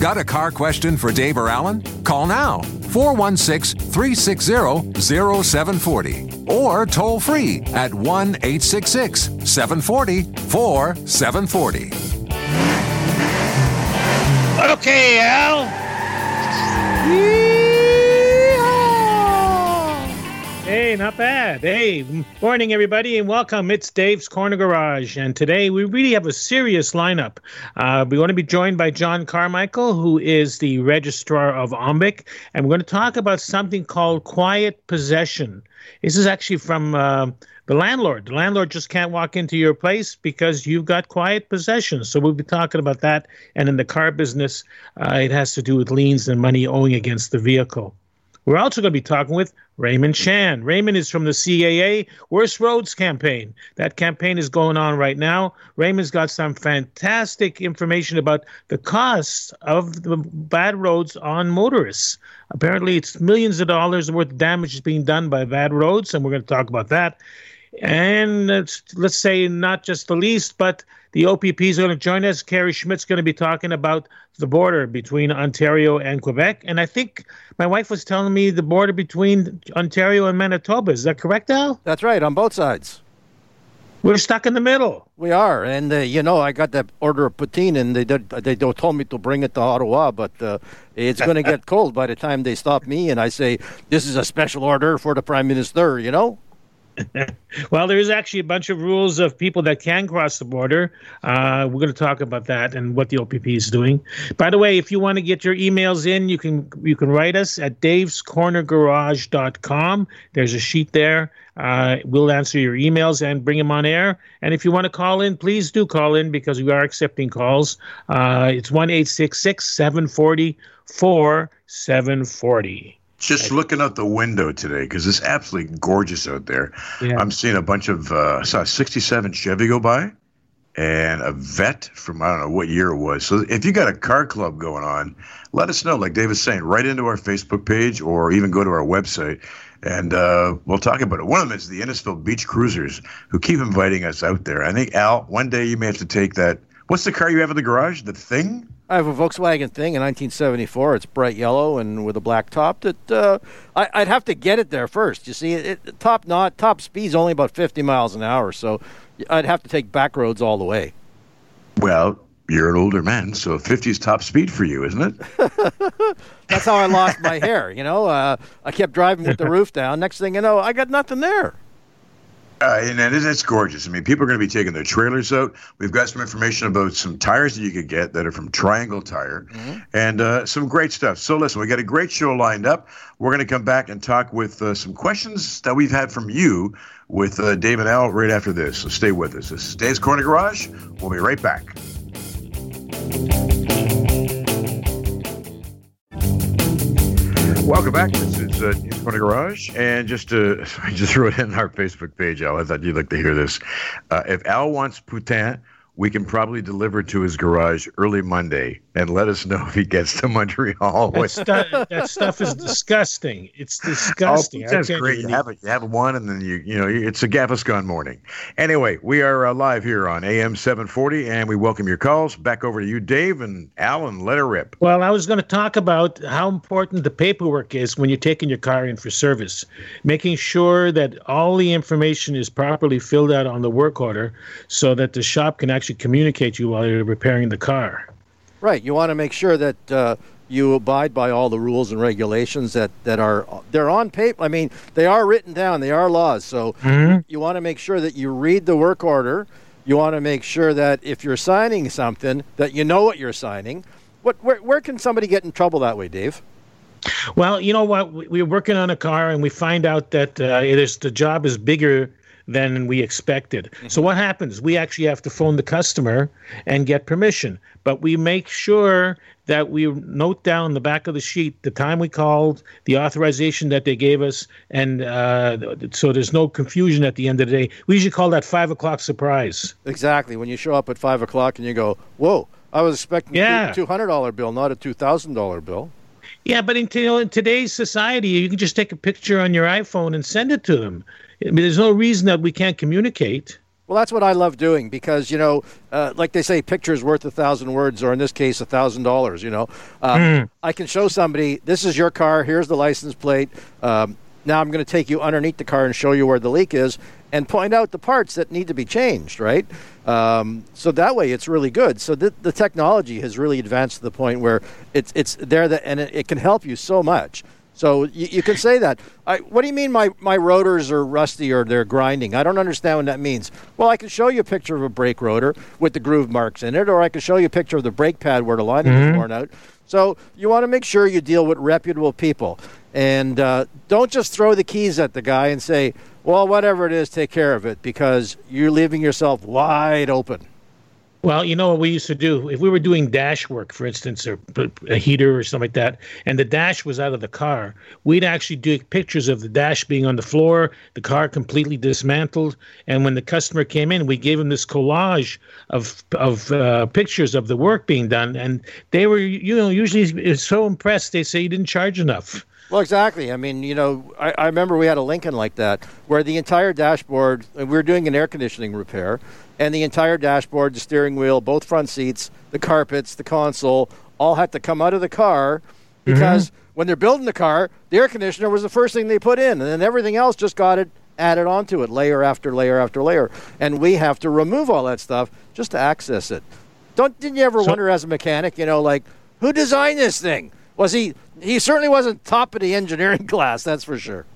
Got a car question for Dave or Alan? Call now 416 360 0740 or toll free at 1 866 740 4740. Okay, Al. Not bad. Hey, morning, everybody, and welcome. It's Dave's Corner Garage, and today we really have a serious lineup. Uh, we're going to be joined by John Carmichael, who is the registrar of OMVIC, and we're going to talk about something called quiet possession. This is actually from uh, the landlord. The landlord just can't walk into your place because you've got quiet possession. So we'll be talking about that. And in the car business, uh, it has to do with liens and money owing against the vehicle. We're also going to be talking with Raymond Chan. Raymond is from the CAA Worst Roads campaign. That campaign is going on right now. Raymond's got some fantastic information about the costs of the bad roads on motorists. Apparently, it's millions of dollars worth of damage is being done by bad roads, and we're going to talk about that. And let's, let's say not just the least, but the OPP is going to join us. Kerry Schmidt's going to be talking about the border between Ontario and Quebec. And I think my wife was telling me the border between Ontario and Manitoba. Is that correct, Al? That's right, on both sides. We're stuck in the middle. We are, and uh, you know, I got that order of poutine, and they did, they told me to bring it to Ottawa, but uh, it's going to get cold by the time they stop me, and I say this is a special order for the prime minister. You know. well, there is actually a bunch of rules of people that can cross the border. Uh, we're going to talk about that and what the OPP is doing. By the way, if you want to get your emails in, you can you can write us at davescornergarage.com. There's a sheet there. Uh, we'll answer your emails and bring them on air. And if you want to call in, please do call in because we are accepting calls. Uh, it's one eight six six seven forty four seven forty. Just looking out the window today because it's absolutely gorgeous out there. Yeah. I'm seeing a bunch of uh, I saw a '67 Chevy go by, and a Vette from I don't know what year it was. So if you got a car club going on, let us know. Like Dave was saying, right into our Facebook page or even go to our website, and uh, we'll talk about it. One of them is the Innisfil Beach Cruisers, who keep inviting us out there. I think Al, one day you may have to take that. What's the car you have in the garage? The thing. I have a Volkswagen thing in 1974. It's bright yellow and with a black top. That uh, I, would have to get it there first. You see, it, it, top not top speed's only about 50 miles an hour, so I'd have to take back roads all the way. Well, you're an older man, so 50 is top speed for you, isn't it? That's how I lost my hair. You know, uh, I kept driving with the roof down. Next thing you know, I got nothing there. Uh, and it's gorgeous. I mean, people are going to be taking their trailers out. We've got some information about some tires that you could get that are from Triangle Tire, mm-hmm. and uh, some great stuff. So listen, we got a great show lined up. We're going to come back and talk with uh, some questions that we've had from you with uh, Dave and Al right after this. So stay with us. This is Dave's Corner Garage. We'll be right back. Welcome back. This is uh, News Corner Garage, and just to I just threw it in our Facebook page, Al. I thought you'd like to hear this. Uh, if Al wants poutine, we can probably deliver to his garage early Monday and let us know if he gets to Montreal. That, stu- that stuff is disgusting. It's disgusting. Oh, that's great. You have, it, you have one, and then you you know it's a Gaviscon morning. Anyway, we are uh, live here on AM 740, and we welcome your calls. Back over to you, Dave and Alan. Let her rip. Well, I was going to talk about how important the paperwork is when you're taking your car in for service, making sure that all the information is properly filled out on the work order, so that the shop can actually communicate you while you're repairing the car. Right. You want to make sure that uh, you abide by all the rules and regulations that, that are they're on paper. I mean, they are written down. They are laws. So mm-hmm. you want to make sure that you read the work order. You want to make sure that if you're signing something, that you know what you're signing. What where, where can somebody get in trouble that way, Dave? Well, you know what? We're working on a car, and we find out that uh, it is the job is bigger than we expected. Mm-hmm. So what happens? We actually have to phone the customer and get permission, but we make sure that we note down the back of the sheet the time we called, the authorization that they gave us, and uh, so there's no confusion at the end of the day. We usually call that five o'clock surprise. Exactly. When you show up at five o'clock and you go, "Whoa, I was expecting yeah. a two hundred dollar bill, not a two thousand dollar bill." Yeah, but in, you know, in today's society, you can just take a picture on your iPhone and send it to them. I mean, there's no reason that we can't communicate. Well, that's what I love doing because you know, uh, like they say, pictures worth a thousand words, or in this case, a thousand dollars. You know, um, mm. I can show somebody this is your car. Here's the license plate. Um, now I'm going to take you underneath the car and show you where the leak is, and point out the parts that need to be changed. Right. Um, so that way, it's really good. So the, the technology has really advanced to the point where it's it's there that and it, it can help you so much. So you, you can say that. I, what do you mean my, my rotors are rusty or they're grinding? I don't understand what that means. Well, I can show you a picture of a brake rotor with the groove marks in it, or I can show you a picture of the brake pad where the lining mm-hmm. is worn out. So you want to make sure you deal with reputable people. And uh, don't just throw the keys at the guy and say, well, whatever it is, take care of it, because you're leaving yourself wide open. Well, you know what we used to do? If we were doing dash work, for instance, or a heater or something like that, and the dash was out of the car, we'd actually do pictures of the dash being on the floor, the car completely dismantled. And when the customer came in, we gave them this collage of of uh, pictures of the work being done, and they were, you know, usually so impressed. They say you didn't charge enough. Well, exactly. I mean, you know, I, I remember we had a Lincoln like that where the entire dashboard, we were doing an air conditioning repair, and the entire dashboard, the steering wheel, both front seats, the carpets, the console, all had to come out of the car because mm-hmm. when they're building the car, the air conditioner was the first thing they put in, and then everything else just got it added onto it, layer after layer after layer, and we have to remove all that stuff just to access it. Don't didn't you ever so, wonder as a mechanic, you know, like who designed this thing? Was he? He certainly wasn't top of the engineering class, that's for sure.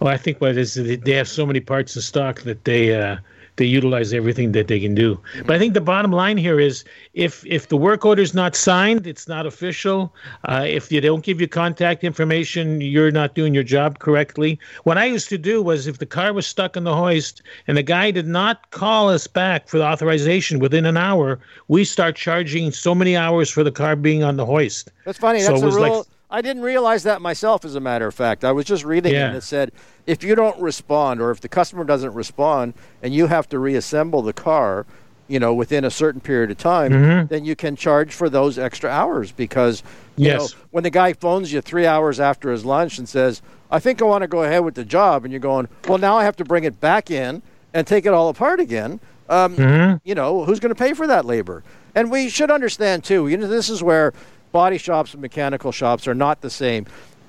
Well, I think what is they have so many parts in stock that they uh, they utilize everything that they can do. Mm-hmm. But I think the bottom line here is if if the work order is not signed, it's not official. Uh, if they don't give you contact information, you're not doing your job correctly. What I used to do was if the car was stuck in the hoist and the guy did not call us back for the authorization within an hour, we start charging so many hours for the car being on the hoist. That's funny. That's so a rule. Like, I didn't realize that myself, as a matter of fact. I was just reading yeah. it and it said if you don't respond or if the customer doesn't respond and you have to reassemble the car, you know, within a certain period of time, mm-hmm. then you can charge for those extra hours because, you yes. know, when the guy phones you three hours after his lunch and says, I think I want to go ahead with the job, and you're going, well, now I have to bring it back in and take it all apart again. Um, mm-hmm. You know, who's going to pay for that labor? And we should understand, too, you know, this is where body shops and mechanical shops are not the same.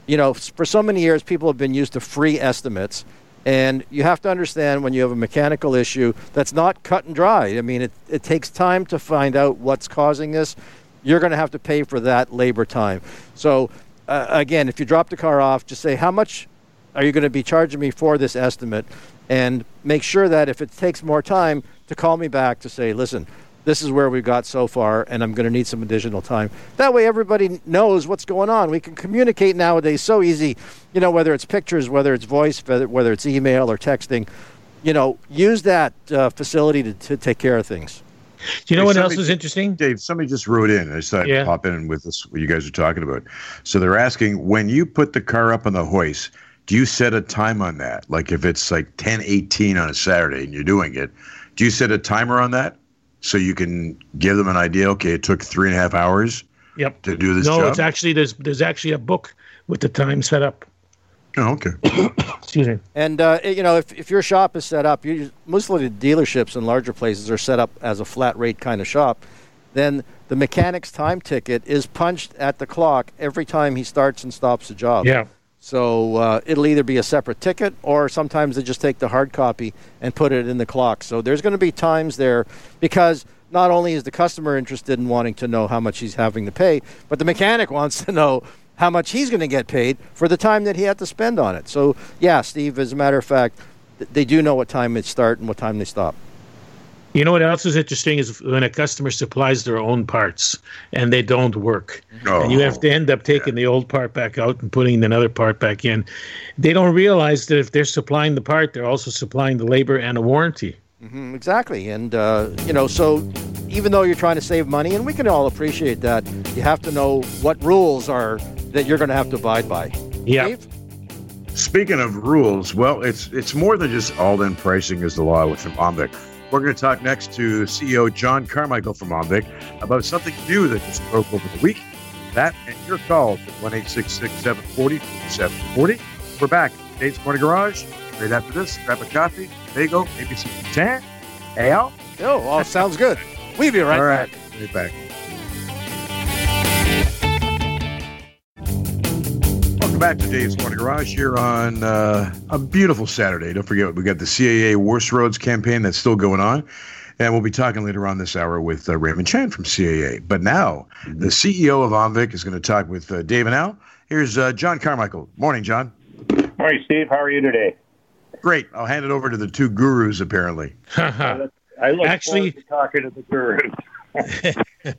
You know, for so many years, people have been used to free estimates. And you have to understand when you have a mechanical issue that's not cut and dry. I mean, it, it takes time to find out what's causing this. You're going to have to pay for that labor time. So, uh, again, if you drop the car off, just say, How much are you going to be charging me for this estimate? And make sure that if it takes more time, to call me back to say, Listen, this is where we got so far, and I'm going to need some additional time. That way, everybody knows what's going on. We can communicate nowadays so easy, you know, whether it's pictures, whether it's voice, whether it's email or texting. You know, use that uh, facility to, to take care of things. Do you know hey, what somebody, else is interesting? Dave, somebody just wrote in. I just thought yeah. I'd pop in with this, what you guys are talking about. So they're asking when you put the car up on the hoist, do you set a time on that? Like if it's like 10 18 on a Saturday and you're doing it, do you set a timer on that? So you can give them an idea. Okay, it took three and a half hours. Yep. To do this. No, job? it's actually there's there's actually a book with the time set up. Oh, okay. Excuse me. And uh, you know, if, if your shop is set up, you, most of the dealerships and larger places are set up as a flat rate kind of shop. Then the mechanic's time ticket is punched at the clock every time he starts and stops a job. Yeah. So uh, it'll either be a separate ticket or sometimes they just take the hard copy and put it in the clock. So there's going to be times there because not only is the customer interested in wanting to know how much he's having to pay, but the mechanic wants to know how much he's going to get paid for the time that he had to spend on it. So, yeah, Steve, as a matter of fact, they do know what time they start and what time they stop. You know what else is interesting is when a customer supplies their own parts and they don't work. Oh, and you have to end up taking yeah. the old part back out and putting another part back in. They don't realize that if they're supplying the part, they're also supplying the labor and a warranty. Mm-hmm, exactly, and uh, you know, so even though you're trying to save money, and we can all appreciate that, you have to know what rules are that you're going to have to abide by. Yeah. Speaking of rules, well, it's it's more than just all-in pricing is the law with from OMVIC. We're going to talk next to CEO John Carmichael from OMVIC about something new that just broke over the week. That and your calls at 1 740 740. We're back. Dave's Corner Garage. Right after this, grab a coffee, bagel, maybe some tan. Hey, Al? Oh, well, sounds good. We'll be right, All right. back. Right back. Welcome back to Dave's Morning Garage here on uh, a beautiful Saturday. Don't forget, we got the CAA Worst Roads campaign that's still going on. And we'll be talking later on this hour with uh, Raymond Chan from CAA. But now, the CEO of OMVIC is going to talk with uh, Dave and Al. Here's uh, John Carmichael. Morning, John. Morning, Steve. How are you today? Great. I'll hand it over to the two gurus, apparently. I look Actually- forward to talking to the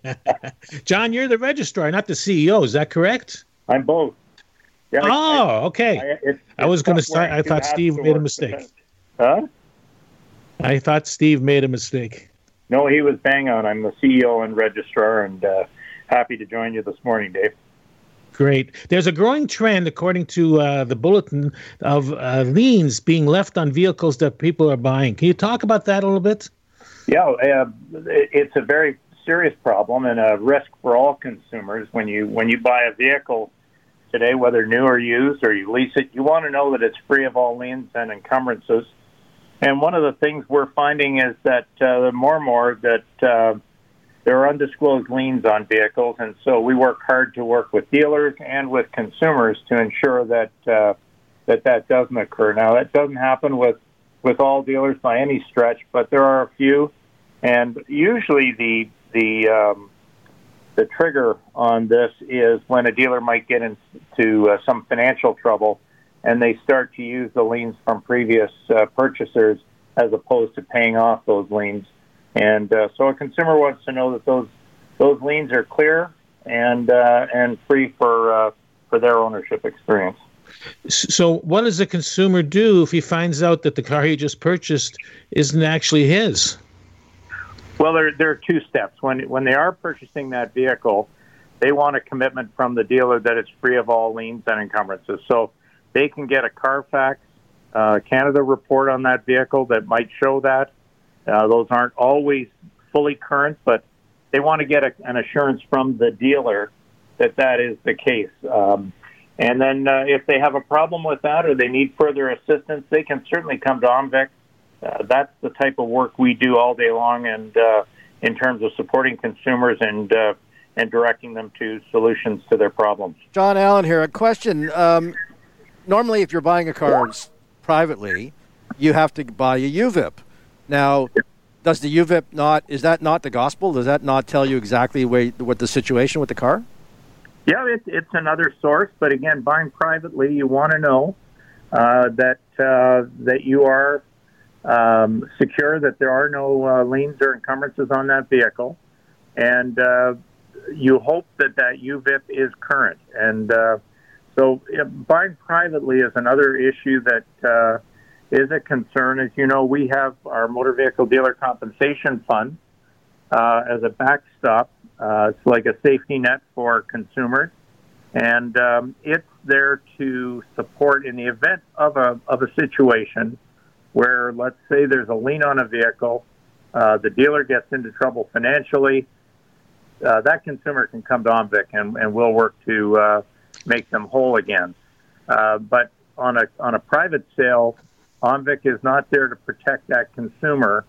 gurus. John, you're the registrar, not the CEO. Is that correct? I'm both. Yeah, I- Oh, okay. I, it's- I was gonna say- I thought Steve made a mistake. Huh? I thought Steve made a mistake. No, he was bang on. I'm the CEO and registrar, and uh, happy to join you this morning, Dave. Great. There's a growing trend, according to uh, the bulletin, of uh, liens being left on vehicles that people are buying. Can you talk about that a little bit? Yeah, uh, it's a very serious problem and a risk for all consumers. When you when you buy a vehicle today, whether new or used, or you lease it, you want to know that it's free of all liens and encumbrances. And one of the things we're finding is that uh, more and more that uh, there are undisclosed liens on vehicles, and so we work hard to work with dealers and with consumers to ensure that uh, that that doesn't occur. Now, that doesn't happen with with all dealers by any stretch, but there are a few, and usually the the um, the trigger on this is when a dealer might get into uh, some financial trouble, and they start to use the liens from previous uh, purchasers as opposed to paying off those liens. And uh, so a consumer wants to know that those those liens are clear and uh, and free for uh, for their ownership experience. So, what does the consumer do if he finds out that the car he just purchased isn't actually his? Well, there there are two steps. When when they are purchasing that vehicle, they want a commitment from the dealer that it's free of all liens and encumbrances. So they can get a Carfax uh, Canada report on that vehicle that might show that. Uh, those aren't always fully current, but they want to get a, an assurance from the dealer that that is the case. Um, and then uh, if they have a problem with that or they need further assistance, they can certainly come to OMVIC. Uh, that's the type of work we do all day long, and uh, in terms of supporting consumers and uh, and directing them to solutions to their problems. John Allen here. A question. Um, normally, if you're buying a car s- privately, you have to buy a UVIP. Now, does the UVIP not? Is that not the gospel? Does that not tell you exactly where, what the situation with the car? Yeah, it, it's another source, but again, buying privately, you want to know uh, that uh, that you are um, secure, that there are no uh, liens or encumbrances on that vehicle, and uh, you hope that that UVIP is current. And uh, so, buying privately is another issue that uh, is a concern. As you know, we have our motor vehicle dealer compensation fund uh, as a backstop. Uh, it's like a safety net for consumers, and um, it's there to support in the event of a of a situation where, let's say, there's a lien on a vehicle, uh, the dealer gets into trouble financially. Uh, that consumer can come to OMVIC, and, and we'll work to uh, make them whole again. Uh, but on a on a private sale, OMVIC is not there to protect that consumer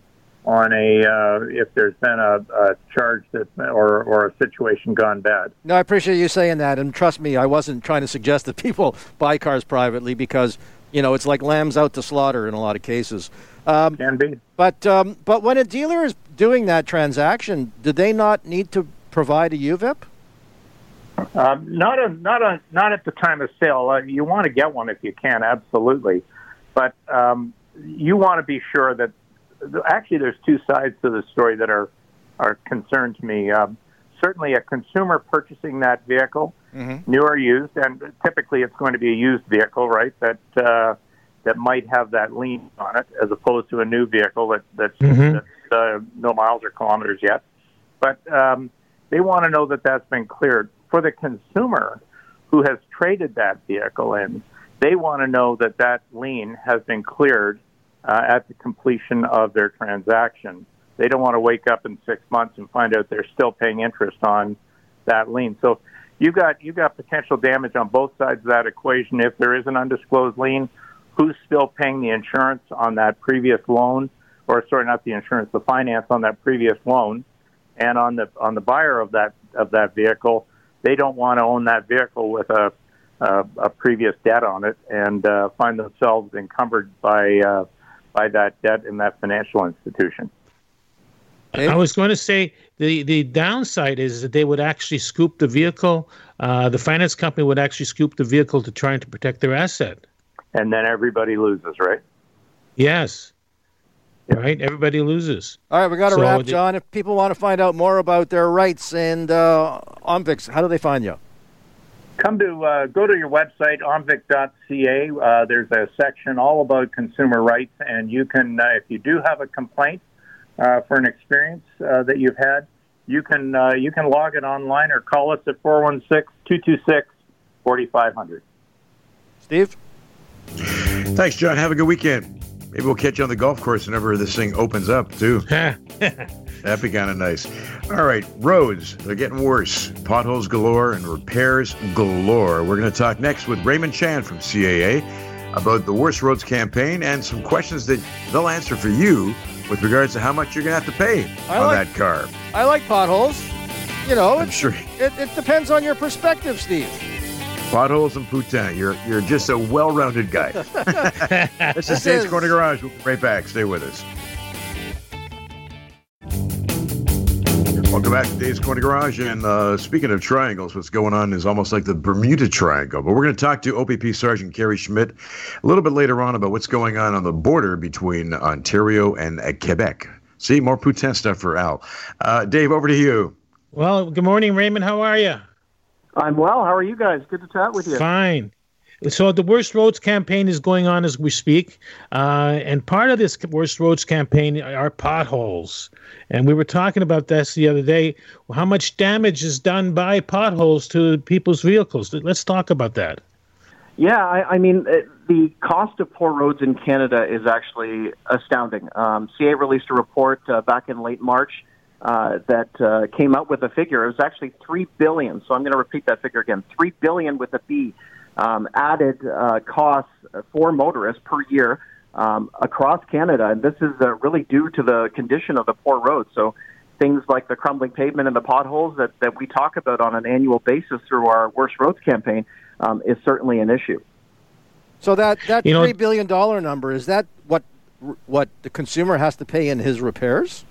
on a uh, if there's been a, a charge that or or a situation gone bad. No, I appreciate you saying that, and trust me, I wasn't trying to suggest that people buy cars privately because you know it's like lambs out to slaughter in a lot of cases. Um, Can be. but um, but when a dealer is doing that transaction, do they not need to provide a UVIP? Um, not a, not a, not at the time of sale. Uh, you want to get one if you can, absolutely, but um, you want to be sure that. Actually, there's two sides to the story that are are concerned to me. Um, certainly, a consumer purchasing that vehicle, new or used, and typically it's going to be a used vehicle, right? That uh, that might have that lien on it, as opposed to a new vehicle that, that's, mm-hmm. that's uh, no miles or kilometers yet. But um, they want to know that that's been cleared. For the consumer who has traded that vehicle in, they want to know that that lien has been cleared uh, at the completion of their transaction. They don't want to wake up in six months and find out they're still paying interest on that lien. So you got you got potential damage on both sides of that equation. If there is an undisclosed lien, who's still paying the insurance on that previous loan, or sorry, not the insurance, the finance on that previous loan, and on the on the buyer of that of that vehicle, they don't want to own that vehicle with a a, a previous debt on it and uh, find themselves encumbered by uh, by that debt in that financial institution. I was going to say the, the downside is that they would actually scoop the vehicle. Uh, the finance company would actually scoop the vehicle to try to protect their asset. And then everybody loses, right? Yes. Right? Everybody loses. All right, we got to so wrap, John. If people want to find out more about their rights and uh, OMVICs, how do they find you? Come to uh, go to your website omvic.ca. Uh, there's a section all about consumer rights, and you can, uh, if you do have a complaint, uh, for an experience uh, that you've had, you can uh, you can log it online or call us at 416-226-4500. Steve? Thanks, John. Have a good weekend. Maybe we'll catch you on the golf course whenever this thing opens up, too. That'd be kind of nice. All right, roads, they're getting worse. Potholes galore and repairs galore. We're going to talk next with Raymond Chan from CAA about the Worst Roads campaign and some questions that they'll answer for you with regards to how much you're going to have to pay I on like, that car. I like potholes. You know, I'm sure. It, it depends on your perspective, Steve. Potholes and poutine. You're you're just a well-rounded guy. this is Dave's Corner Garage. We'll be right back. Stay with us. Welcome back to Dave's Corner Garage. And uh, speaking of triangles, what's going on is almost like the Bermuda Triangle. But we're going to talk to OPP Sergeant Kerry Schmidt a little bit later on about what's going on on the border between Ontario and uh, Quebec. See, more Poutine stuff for Al. Uh, Dave, over to you. Well, good morning, Raymond. How are you? I'm well. How are you guys? Good to chat with you. Fine. So the Worst Roads campaign is going on as we speak, uh, and part of this Worst Roads campaign are potholes. And we were talking about this the other day. How much damage is done by potholes to people's vehicles? Let's talk about that. Yeah, I, I mean uh, the cost of poor roads in Canada is actually astounding. Um, CA released a report uh, back in late March. Uh, that uh, came out with a figure. It was actually three billion. So I'm going to repeat that figure again: three billion with a B um, added uh, costs for motorists per year um, across Canada, and this is uh, really due to the condition of the poor roads. So things like the crumbling pavement and the potholes that, that we talk about on an annual basis through our Worst Roads campaign um, is certainly an issue. So that that you three know, billion dollar number is that what what the consumer has to pay in his repairs?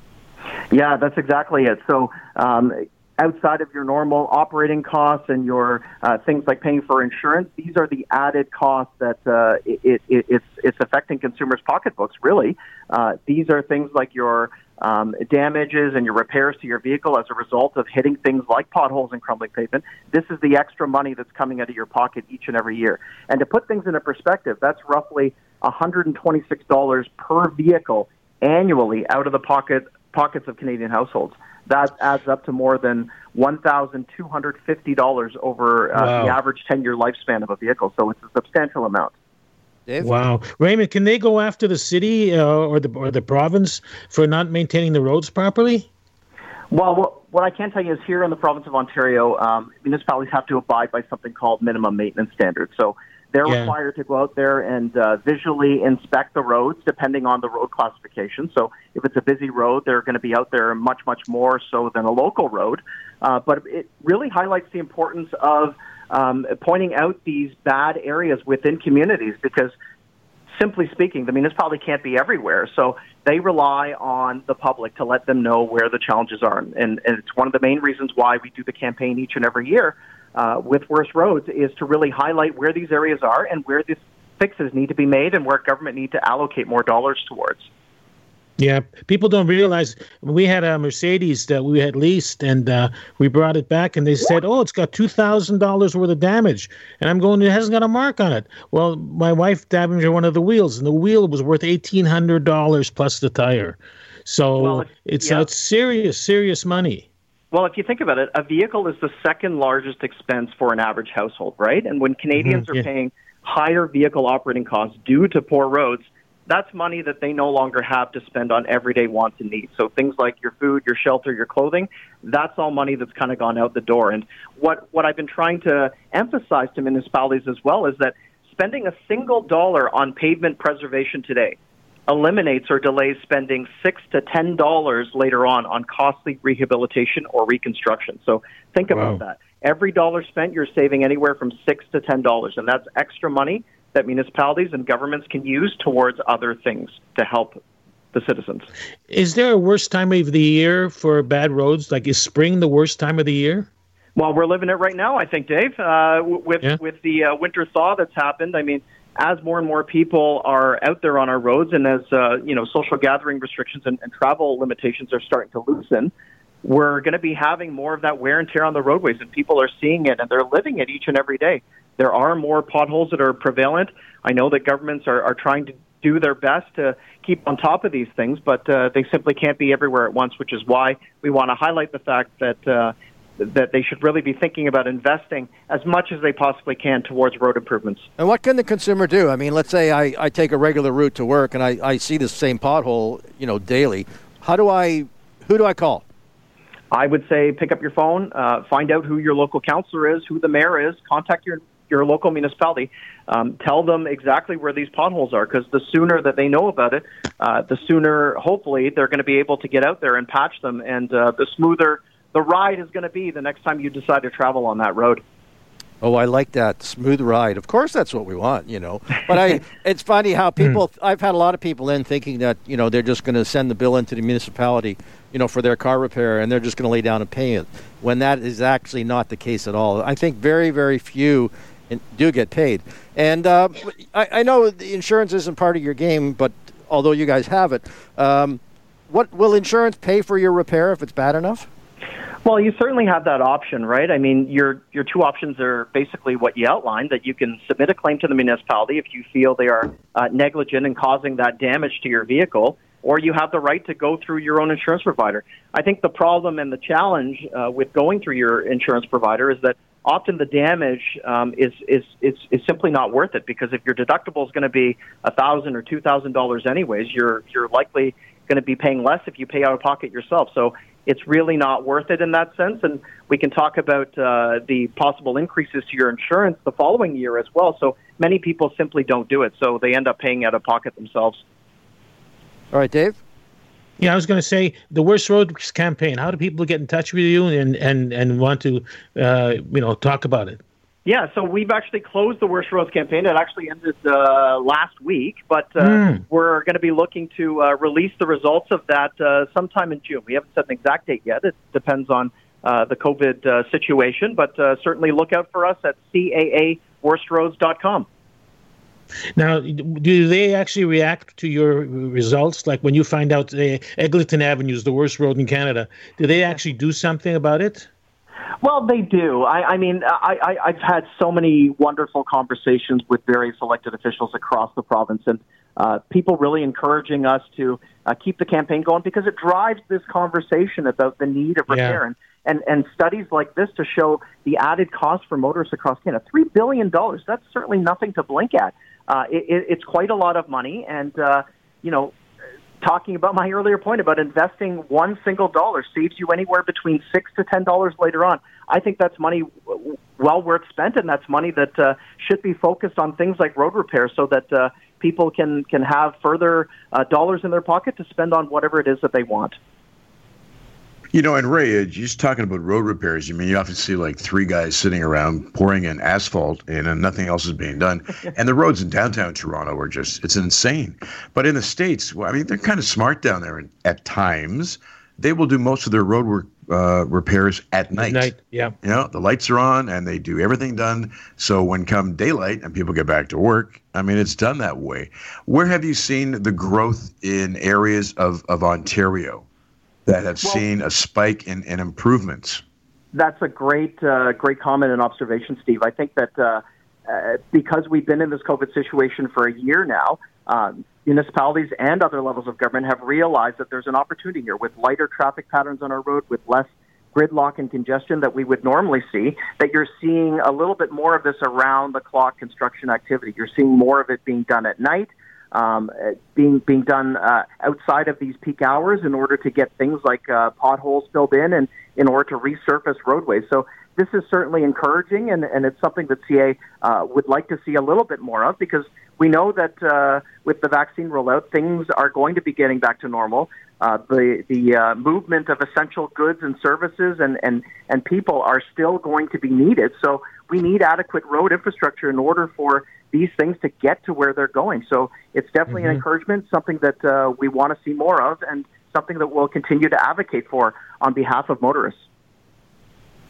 Yeah, that's exactly it. So um, outside of your normal operating costs and your uh, things like paying for insurance, these are the added costs that uh, it, it, it's, it's affecting consumers' pocketbooks, really. Uh, these are things like your um, damages and your repairs to your vehicle as a result of hitting things like potholes and crumbling pavement. This is the extra money that's coming out of your pocket each and every year. And to put things into perspective, that's roughly $126 per vehicle annually out of the pocket pockets of Canadian households that adds up to more than $1,250 over uh, wow. the average 10 year lifespan of a vehicle. So it's a substantial amount. Dave? Wow, Raymond, can they go after the city uh, or the or the province for not maintaining the roads properly? Well, what, what I can tell you is here in the province of Ontario, um, municipalities have to abide by something called minimum maintenance standards. So they're yeah. required to go out there and uh, visually inspect the roads depending on the road classification. So if it's a busy road, they're going to be out there much, much more so than a local road. Uh, but it really highlights the importance of um, pointing out these bad areas within communities because simply speaking, the municipality can't be everywhere. So they rely on the public to let them know where the challenges are. And, and it's one of the main reasons why we do the campaign each and every year uh, with worse roads is to really highlight where these areas are and where these fixes need to be made and where government need to allocate more dollars towards. Yeah, people don't realize we had a Mercedes that we had leased, and uh, we brought it back, and they said, "Oh, it's got two thousand dollars worth of damage," and I'm going, "It hasn't got a mark on it." Well, my wife damaged one of the wheels, and the wheel was worth eighteen hundred dollars plus the tire. So well, it's yeah. it's serious, serious money. Well, if you think about it, a vehicle is the second largest expense for an average household, right? And when Canadians mm-hmm, yeah. are paying higher vehicle operating costs due to poor roads that's money that they no longer have to spend on everyday wants and needs. So things like your food, your shelter, your clothing, that's all money that's kind of gone out the door. And what, what I've been trying to emphasize to municipalities as well is that spending a single dollar on pavement preservation today eliminates or delays spending six to ten dollars later on on costly rehabilitation or reconstruction. So think wow. about that. Every dollar spent, you're saving anywhere from six to ten dollars, and that's extra money that municipalities and governments can use towards other things to help the citizens. Is there a worst time of the year for bad roads? Like, is spring the worst time of the year? Well, we're living it right now, I think, Dave. Uh, with yeah. with the uh, winter thaw that's happened, I mean, as more and more people are out there on our roads, and as uh, you know, social gathering restrictions and, and travel limitations are starting to loosen, we're going to be having more of that wear and tear on the roadways, and people are seeing it and they're living it each and every day. There are more potholes that are prevalent. I know that governments are, are trying to do their best to keep on top of these things, but uh, they simply can't be everywhere at once, which is why we want to highlight the fact that. Uh, that they should really be thinking about investing as much as they possibly can towards road improvements. And what can the consumer do? I mean, let's say I, I take a regular route to work and I, I see the same pothole, you know, daily. How do I, who do I call? I would say pick up your phone, uh, find out who your local councillor is, who the mayor is, contact your your local municipality, um, tell them exactly where these potholes are because the sooner that they know about it, uh, the sooner hopefully they're going to be able to get out there and patch them, and uh, the smoother the ride is going to be the next time you decide to travel on that road. Oh, I like that smooth ride. Of course, that's what we want, you know. But I, it's funny how people. Mm. I've had a lot of people in thinking that you know they're just going to send the bill into the municipality, you know, for their car repair, and they're just going to lay down and pay it. When that is actually not the case at all. I think very, very few do get paid. And uh, I, I, know the insurance isn't part of your game, but although you guys have it, um, what will insurance pay for your repair if it's bad enough? Well, you certainly have that option, right? I mean, your your two options are basically what you outlined that you can submit a claim to the municipality if you feel they are uh, negligent in causing that damage to your vehicle, or you have the right to go through your own insurance provider. I think the problem and the challenge uh, with going through your insurance provider is that often the damage um, is, is, is, is simply not worth it because if your deductible is going to be a thousand or two thousand dollars anyways, you're you're likely going to be paying less if you pay out of pocket yourself. So it's really not worth it in that sense. And we can talk about uh, the possible increases to your insurance the following year as well. So many people simply don't do it, so they end up paying out of pocket themselves. All right, Dave. Yeah, I was going to say the worst roads campaign. How do people get in touch with you and and and want to, uh, you know, talk about it? Yeah, so we've actually closed the Worst Roads campaign. It actually ended uh, last week, but uh, mm. we're going to be looking to uh, release the results of that uh, sometime in June. We haven't set an exact date yet. It depends on uh, the COVID uh, situation, but certainly look out for us at caaworstroads.com. Now, do they actually react to your results? Like when you find out uh, Eglinton Avenue is the worst road in Canada, do they actually do something about it? Well, they do. I, I mean, I, I, I've had so many wonderful conversations with various elected officials across the province, and uh, people really encouraging us to uh, keep the campaign going because it drives this conversation about the need of repair. Yeah. And, and, and studies like this to show the added cost for motorists across Canada. $3 billion, that's certainly nothing to blink at uh, it, it's quite a lot of money. And, uh, you know, talking about my earlier point about investing one single dollar saves you anywhere between six to ten dollars later on. I think that's money well worth spent, and that's money that uh, should be focused on things like road repair, so that uh, people can can have further uh, dollars in their pocket to spend on whatever it is that they want. You know, and Ray, uh, just talking about road repairs, you mean you often see like three guys sitting around pouring in asphalt and nothing else is being done. and the roads in downtown Toronto are just, it's insane. But in the States, well, I mean, they're kind of smart down there at times. They will do most of their road work uh, repairs at night. At night, yeah. You know, the lights are on and they do everything done. So when come daylight and people get back to work, I mean, it's done that way. Where have you seen the growth in areas of, of Ontario that have well, seen a spike in, in improvements? That's a great, uh, great comment and observation, Steve. I think that uh, uh, because we've been in this COVID situation for a year now, um, municipalities and other levels of government have realized that there's an opportunity here with lighter traffic patterns on our road, with less gridlock and congestion that we would normally see, that you're seeing a little bit more of this around the clock construction activity. You're seeing more of it being done at night, um, being being done uh, outside of these peak hours in order to get things like uh, potholes filled in and in order to resurface roadways. So this is certainly encouraging, and, and it's something that CA uh, would like to see a little bit more of because we know that uh, with the vaccine rollout, things are going to be getting back to normal. Uh, the the uh, movement of essential goods and services and, and, and people are still going to be needed. So we need adequate road infrastructure in order for these things to get to where they're going. So it's definitely mm-hmm. an encouragement, something that uh, we want to see more of, and something that we'll continue to advocate for on behalf of motorists.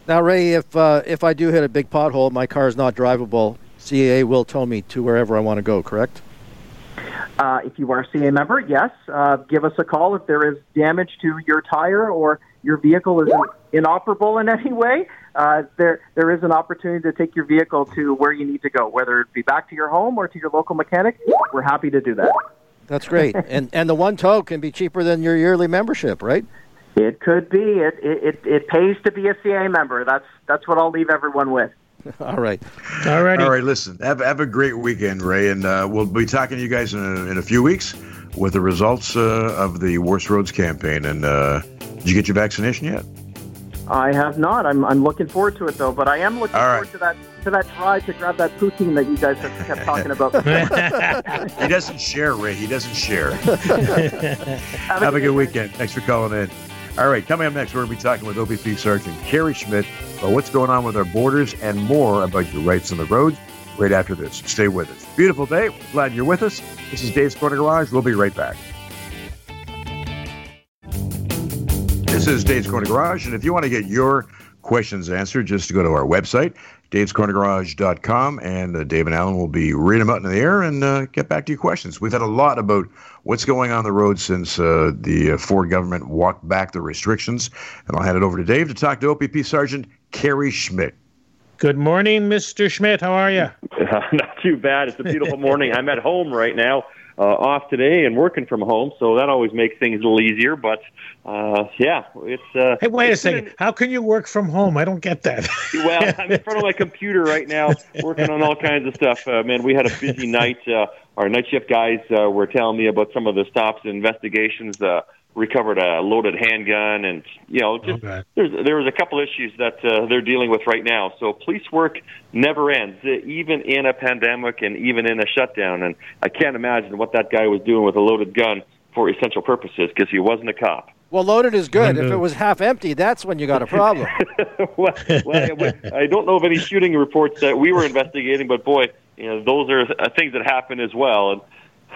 Now, Ray, if uh, if I do hit a big pothole, my car is not drivable. CAA will tow me to wherever I want to go. Correct? Uh, if you are a CA member, yes, uh, give us a call if there is damage to your tire or your vehicle is inoperable in any way. Uh, there, there is an opportunity to take your vehicle to where you need to go, whether it be back to your home or to your local mechanic. We're happy to do that. That's great, and and the one tow can be cheaper than your yearly membership, right? It could be. It it it pays to be a CA member. That's that's what I'll leave everyone with. All right. All right. All right. Listen, have, have a great weekend, Ray, and uh, we'll be talking to you guys in a, in a few weeks with the results uh, of the Worst Roads campaign. And uh, did you get your vaccination yet? I have not. I'm, I'm looking forward to it though, but I am looking All forward right. to that to that drive to grab that poutine that you guys have kept talking about. he doesn't share, Ray. He doesn't share. have, have a good weekend. Thanks for calling in. All right, coming up next, we're going to be talking with OPP Sergeant Kerry Schmidt about what's going on with our borders and more about your rights on the roads right after this. Stay with us. Beautiful day. Glad you're with us. This is Dave's Corner Garage. We'll be right back. Is Dave's Corner Garage, and if you want to get your questions answered, just go to our website, davescornergarage.com, and uh, Dave and Alan will be reading them out in the air and uh, get back to your questions. We've had a lot about what's going on the road since uh, the uh, Ford government walked back the restrictions, and I'll hand it over to Dave to talk to OPP Sergeant Kerry Schmidt. Good morning, Mr. Schmidt. How are you? Not too bad. It's a beautiful morning. I'm at home right now uh, off today and working from home, so that always makes things a little easier. But uh, yeah, it's. Uh, hey, wait a second. Been, How can you work from home? I don't get that. well, I'm in front of my computer right now, working on all kinds of stuff. Uh, man, we had a busy night. Uh, our night shift guys uh, were telling me about some of the stops and investigations. Uh, recovered a loaded handgun, and you know, just okay. there's there was a couple issues that uh, they're dealing with right now. So police work never ends, even in a pandemic and even in a shutdown. And I can't imagine what that guy was doing with a loaded gun for essential purposes because he wasn't a cop. Well, loaded is good. If it was half empty, that's when you got a problem. well, well, I don't know of any shooting reports that we were investigating, but boy, you know, those are things that happen as well. And uh,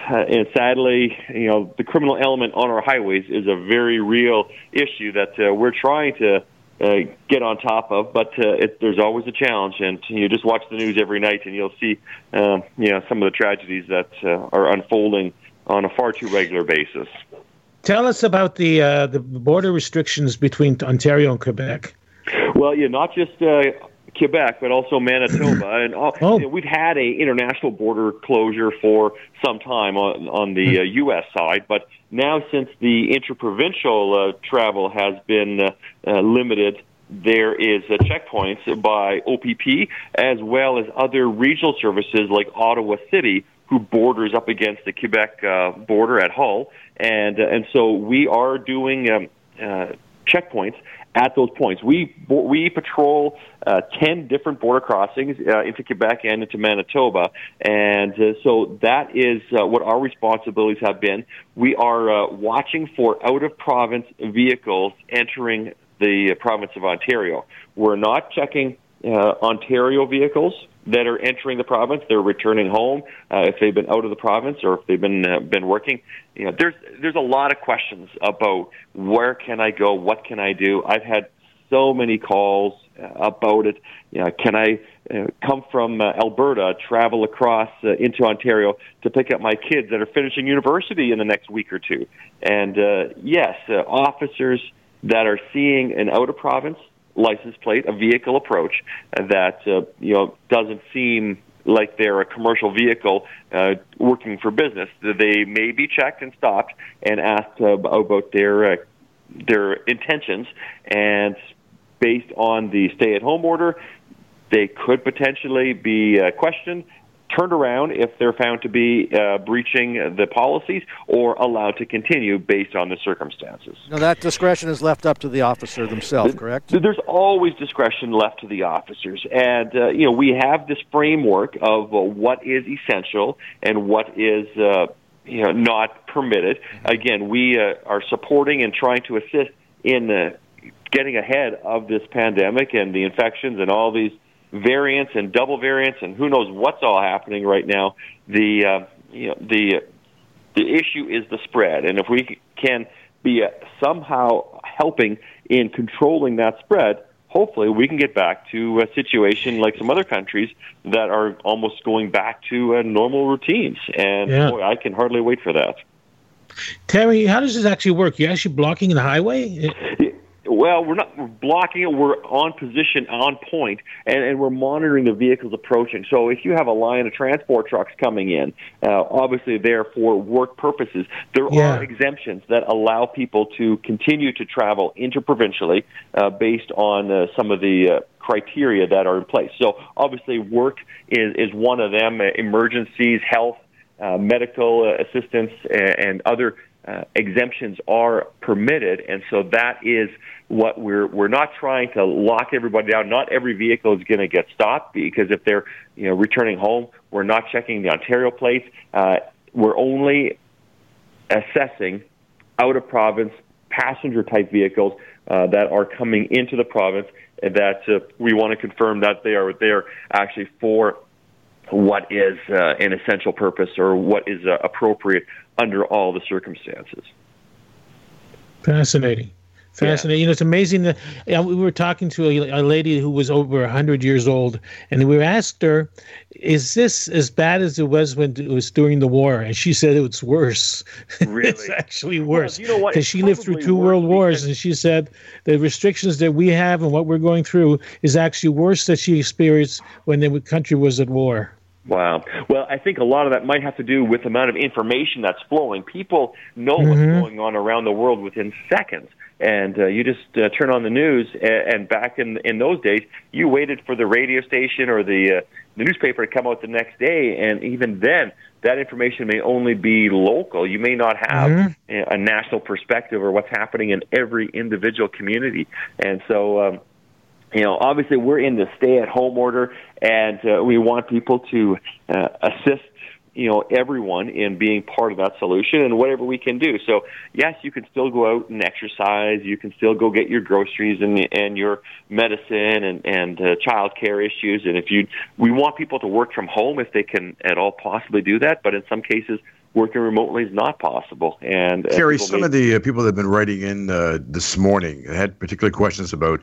and sadly, you know, the criminal element on our highways is a very real issue that uh, we're trying to uh, get on top of, but uh, it, there's always a challenge. And you just watch the news every night, and you'll see, um, you know, some of the tragedies that uh, are unfolding on a far too regular basis. Tell us about the uh, the border restrictions between Ontario and Quebec. Well, yeah, not just uh, Quebec, but also Manitoba, and all, oh. you know, we've had a international border closure for some time on on the uh, U.S. side, but now since the interprovincial uh, travel has been uh, uh, limited, there is uh, checkpoints by OPP as well as other regional services like Ottawa City, who borders up against the Quebec uh, border at Hull, and uh, and so we are doing. Um, uh, checkpoints at those points. We we patrol uh, ten different border crossings uh, into Quebec and into Manitoba, and uh, so that is uh, what our responsibilities have been. We are uh, watching for out of province vehicles entering the province of Ontario. We're not checking uh, Ontario vehicles that are entering the province. They're returning home uh, if they've been out of the province or if they've been uh, been working. You know, there's there's a lot of questions about where can I go, what can I do. I've had so many calls about it. You know, can I uh, come from uh, Alberta, travel across uh, into Ontario to pick up my kids that are finishing university in the next week or two? And uh, yes, uh, officers that are seeing an out of province license plate, a vehicle approach that uh, you know doesn't seem like they're a commercial vehicle uh, working for business. They may be checked and stopped and asked uh, about their uh, their intentions, and based on the stay-at-home order, they could potentially be uh, questioned turned around if they're found to be uh, breaching the policies or allowed to continue based on the circumstances. Now, that discretion is left up to the officer themselves, correct? There's always discretion left to the officers. And, uh, you know, we have this framework of uh, what is essential and what is. Uh, you know, not permitted. Mm-hmm. Again, we uh, are supporting and trying to assist in uh, getting ahead of this pandemic and the infections and all these variants and double variants and who knows what's all happening right now. The uh, you know the the issue is the spread, and if we can be uh, somehow helping in controlling that spread, hopefully we can get back to a situation like some other countries that are almost going back to uh, normal routines. And yeah. boy, I can hardly wait for that. Terry, how does this actually work? You're actually blocking the highway? Well, we're not blocking it. We're on position, on point, and, and we're monitoring the vehicles approaching. So if you have a line of transport trucks coming in, uh, obviously they're for work purposes. There yeah. are exemptions that allow people to continue to travel interprovincially uh, based on uh, some of the uh, criteria that are in place. So obviously work is, is one of them. Uh, emergencies, health, uh, medical uh, assistance, and, and other uh, exemptions are permitted, and so that is what we're we're not trying to lock everybody down. Not every vehicle is going to get stopped because if they're you know returning home, we're not checking the Ontario plates. Uh, we're only assessing out of province passenger type vehicles uh, that are coming into the province, and that uh, we want to confirm that they are there actually for what is uh, an essential purpose or what is uh, appropriate under all the circumstances. Fascinating. Fascinating. Yeah. You know, it's amazing that you know, we were talking to a, a lady who was over 100 years old, and we asked her, Is this as bad as it was when it was during the war? And she said it's worse. Really? it's actually worse. Because well, you know she lived through two world wars, and she said the restrictions that we have and what we're going through is actually worse than she experienced when the country was at war. Wow. Well, I think a lot of that might have to do with the amount of information that's flowing. People know mm-hmm. what's going on around the world within seconds. And uh, you just uh, turn on the news, and, and back in in those days, you waited for the radio station or the uh, the newspaper to come out the next day, and even then, that information may only be local. You may not have mm-hmm. a national perspective or what's happening in every individual community. And so, um, you know, obviously we're in the stay-at-home order, and uh, we want people to uh, assist you know everyone in being part of that solution and whatever we can do. So yes you can still go out and exercise. You can still go get your groceries and and your medicine and and uh, child care issues. And if you we want people to work from home if they can at all possibly do that. But in some cases working remotely is not possible. And Kerry, some may- of the uh, people that have been writing in uh, this morning had particular questions about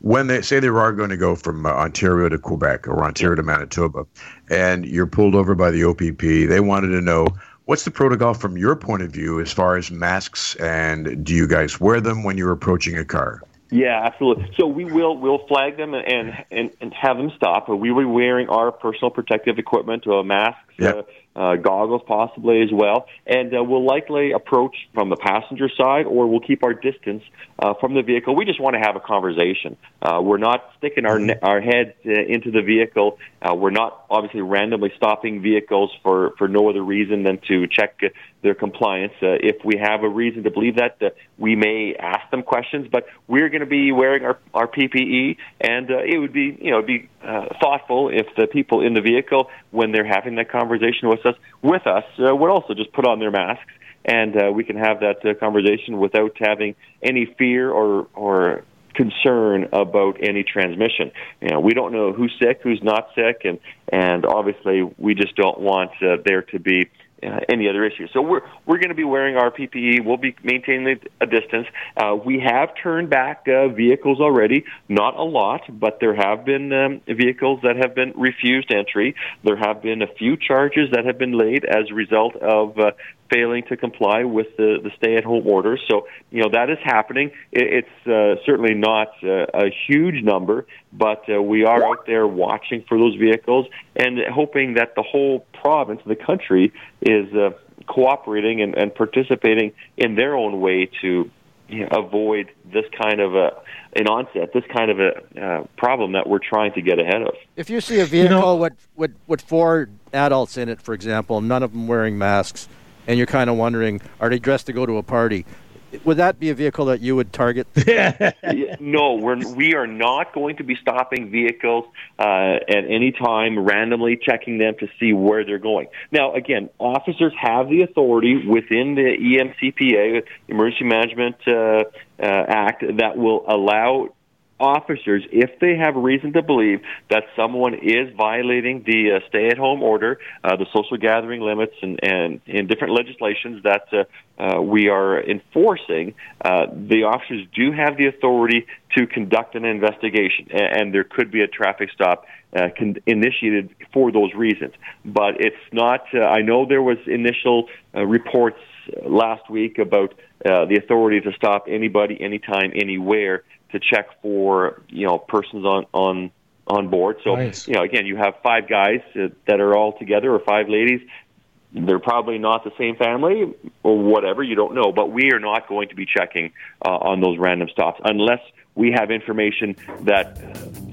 when they say they are going to go from uh, Ontario to Quebec or Ontario to Manitoba, and you're pulled over by the OPP. They wanted to know what's the protocol from your point of view as far as masks, and do you guys wear them when you're approaching a car? Yeah, absolutely. So we will we'll flag them and and, and have them stop. We will be wearing our personal protective equipment, uh, masks, yep. uh, uh, goggles possibly as well, and uh, we'll likely approach from the passenger side, or we'll keep our distance uh, from the vehicle. We just want to have a conversation. Uh, we're not sticking our ne- our head uh, into the vehicle. Uh, we're not obviously randomly stopping vehicles for for no other reason than to check uh, their compliance. Uh, if we have a reason to believe that, uh, we may ask them questions, but we're going to be wearing our our PPE, and uh, it would be you know be uh, thoughtful if the people in the vehicle, when they're having that conversation with us, with us, uh, would also just put on their masks, and uh, we can have that uh, conversation without having any fear or or concern about any transmission. You know, we don't know who's sick, who's not sick, and and obviously we just don't want uh, there to be uh, any other issues. So we're we're going to be wearing our PPE. We'll be maintaining a distance. Uh, we have turned back uh, vehicles already, not a lot, but there have been um, vehicles that have been refused entry. There have been a few charges that have been laid as a result of uh, failing to comply with the, the stay-at-home orders. So, you know, that is happening. It, it's uh, certainly not uh, a huge number, but uh, we are out there watching for those vehicles and hoping that the whole province, the country, is uh, cooperating and, and participating in their own way to you know, avoid this kind of a an onset, this kind of a uh, problem that we're trying to get ahead of. If you see a vehicle you know, with, with with four adults in it, for example, none of them wearing masks, and you're kind of wondering, are they dressed to go to a party? Would that be a vehicle that you would target? no, we're we are not going to be stopping vehicles uh, at any time, randomly checking them to see where they're going. Now, again, officers have the authority within the EMCPA, Emergency Management uh, uh, Act, that will allow officers, if they have reason to believe that someone is violating the uh, stay-at-home order, uh, the social gathering limits, and, and in different legislations that uh, uh, we are enforcing, uh, the officers do have the authority to conduct an investigation, and, and there could be a traffic stop uh, con- initiated for those reasons. But it's not. I know there was initial reports last week about the authority to stop anybody, anytime, anywhere to check for you know persons on on on board. So nice. you know, again, you have five guys uh, that are all together, or five ladies. They're probably not the same family, or whatever. You don't know, but we are not going to be checking uh, on those random stops unless we have information that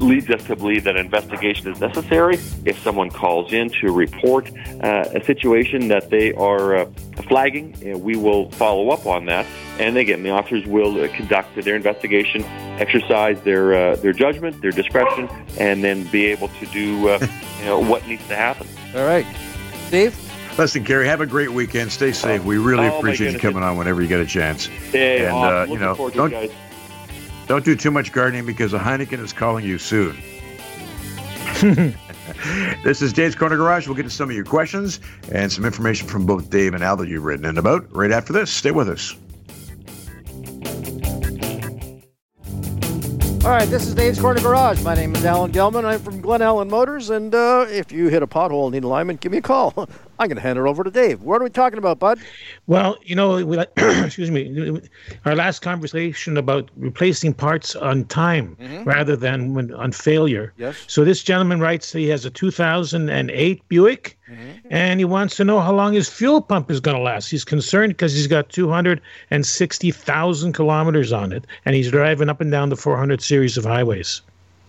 leads us to believe that an investigation is necessary. If someone calls in to report uh, a situation that they are uh, flagging, uh, we will follow up on that. And again, the officers will uh, conduct their investigation, exercise their uh, their judgment, their discretion, and then be able to do uh, you know, what needs to happen. All right, Steve. Listen, Gary, have a great weekend. Stay safe. We really oh, appreciate you coming on whenever you get a chance. Hey, and awesome. you know, don't, don't do too much gardening because a Heineken is calling you soon. this is Dave's Corner Garage. We'll get to some of your questions and some information from both Dave and Al that you've written in about right after this. Stay with us. All right, this is Dave's Corner Garage. My name is Alan Gelman. I'm from Glen Allen Motors, and uh, if you hit a pothole and need alignment, give me a call. I'm going to hand it over to Dave. What are we talking about, bud? Well, you know, we, excuse me, our last conversation about replacing parts on time mm-hmm. rather than when, on failure. Yes. So this gentleman writes he has a 2008 Buick, mm-hmm. and he wants to know how long his fuel pump is going to last. He's concerned because he's got 260,000 kilometers on it, and he's driving up and down the 400 series of highways.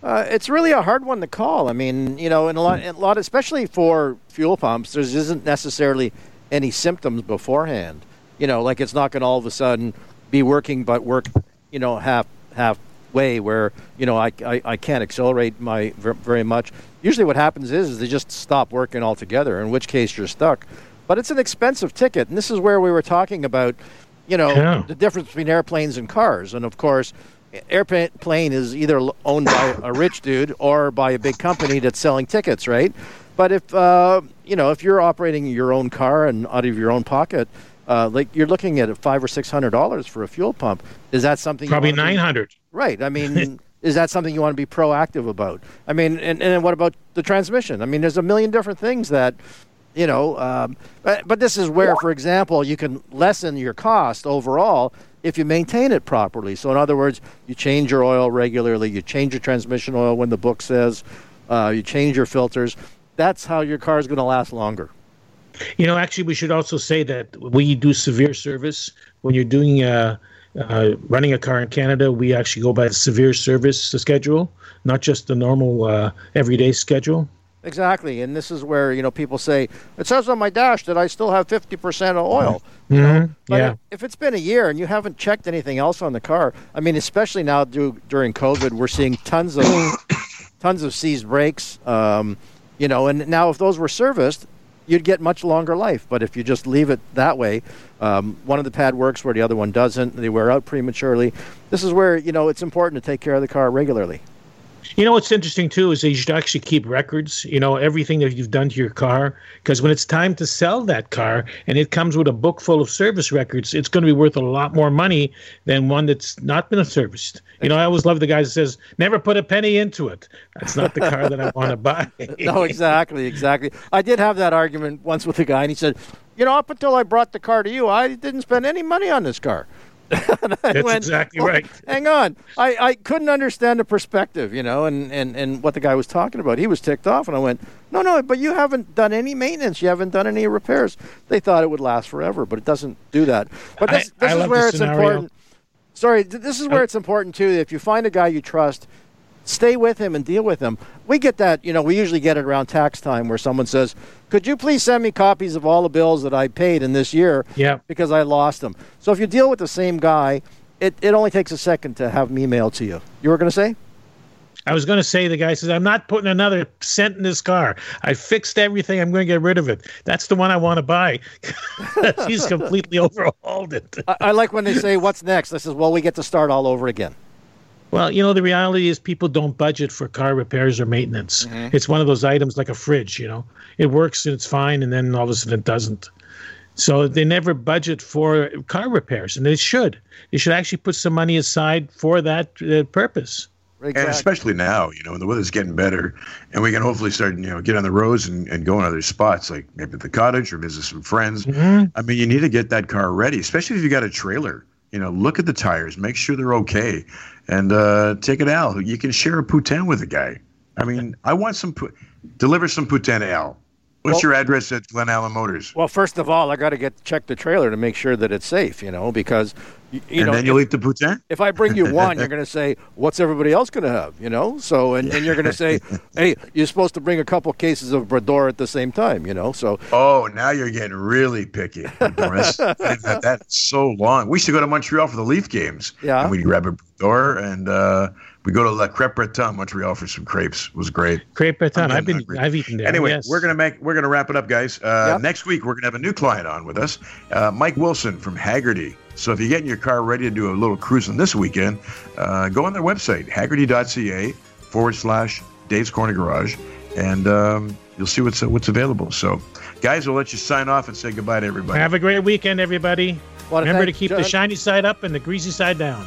Uh, it's really a hard one to call. I mean, you know, in a lot, in a lot, especially for fuel pumps, there isn't necessarily any symptoms beforehand. You know, like it's not going to all of a sudden be working, but work, you know, half halfway where you know I, I, I can't accelerate my very much. Usually, what happens is, is they just stop working altogether. In which case, you're stuck. But it's an expensive ticket, and this is where we were talking about, you know, yeah. the difference between airplanes and cars, and of course airplane is either owned by a rich dude or by a big company that's selling tickets, right? But if uh, you know if you're operating your own car and out of your own pocket, uh, like you're looking at five or six hundred dollars for a fuel pump, is that something? Probably nine hundred. Right. I mean. is that something you want to be proactive about? I mean, and, and what about the transmission? I mean, there's a million different things that, you know, um, but, but this is where, for example, you can lessen your cost overall if you maintain it properly. So, in other words, you change your oil regularly, you change your transmission oil when the book says, uh, you change your filters. That's how your car is going to last longer. You know, actually, we should also say that we do severe service when you're doing uh, uh, running a car in Canada. We actually go by the severe service schedule, not just the normal uh, everyday schedule. Exactly, and this is where you know people say it says on my dash that I still have fifty percent of oil. Mm-hmm. You know? But yeah. if it's been a year and you haven't checked anything else on the car, I mean, especially now do, during COVID, we're seeing tons of tons of seized brakes. Um, you know, and now if those were serviced, you'd get much longer life. But if you just leave it that way, um, one of the pad works where the other one doesn't. They wear out prematurely. This is where you know it's important to take care of the car regularly. You know what's interesting too is that you should actually keep records. You know everything that you've done to your car, because when it's time to sell that car and it comes with a book full of service records, it's going to be worth a lot more money than one that's not been serviced. You know, I always love the guy that says, "Never put a penny into it." That's not the car that I want to buy. no, exactly, exactly. I did have that argument once with a guy, and he said, "You know, up until I brought the car to you, I didn't spend any money on this car." That's went, exactly oh, right. Hang on. I, I couldn't understand the perspective, you know, and, and, and what the guy was talking about. He was ticked off, and I went, no, no, but you haven't done any maintenance. You haven't done any repairs. They thought it would last forever, but it doesn't do that. But this, I, this I is where it's scenario. important. Sorry, this is where it's important, too. If you find a guy you trust – stay with him and deal with him. We get that, you know, we usually get it around tax time where someone says, Could you please send me copies of all the bills that I paid in this year? Yeah. Because I lost them. So if you deal with the same guy, it, it only takes a second to have him emailed to you. You were going to say? I was going to say, the guy says, I'm not putting another cent in this car. I fixed everything. I'm going to get rid of it. That's the one I want to buy. He's completely overhauled it. I, I like when they say, What's next? I says, Well, we get to start all over again. Well, you know, the reality is people don't budget for car repairs or maintenance. Mm-hmm. It's one of those items like a fridge, you know. It works and it's fine, and then all of a sudden it doesn't. So they never budget for car repairs, and they should. They should actually put some money aside for that uh, purpose. Exactly. And especially now, you know, when the weather's getting better, and we can hopefully start, you know, get on the roads and, and go in other spots, like maybe the cottage or visit some friends. Mm-hmm. I mean, you need to get that car ready, especially if you've got a trailer. You know, look at the tires, make sure they're okay and uh, take it out. You can share a poutine with a guy. I mean, I want some, put deliver some poutine to Al. What's well, your address at Glen Allen Motors? Well, first of all, I got to get check the trailer to make sure that it's safe, you know, because you, you and know, then you'll eat the poutine. If I bring you one, you're going to say, "What's everybody else going to have?" You know, so and, and you're going to say, "Hey, you're supposed to bring a couple cases of Brador at the same time," you know. So oh, now you're getting really picky, Boris. That's so long. We used to go to Montreal for the Leaf games. Yeah, and we'd grab a Brador and. Uh, we go to La Crêpe Breton, Montreal, for some crepes. It was great. Crepe Breton. I've been, hungry. I've eaten there. Anyway, yes. we're gonna make, we're gonna wrap it up, guys. Uh, yep. Next week, we're gonna have a new client on with us, uh, Mike Wilson from Hagerty. So if you're getting your car ready to do a little cruising this weekend, uh, go on their website, hagerty.ca forward slash Dave's Corner Garage, and um, you'll see what's what's available. So, guys, we'll let you sign off and say goodbye to everybody. Have a great weekend, everybody. Remember to keep John. the shiny side up and the greasy side down.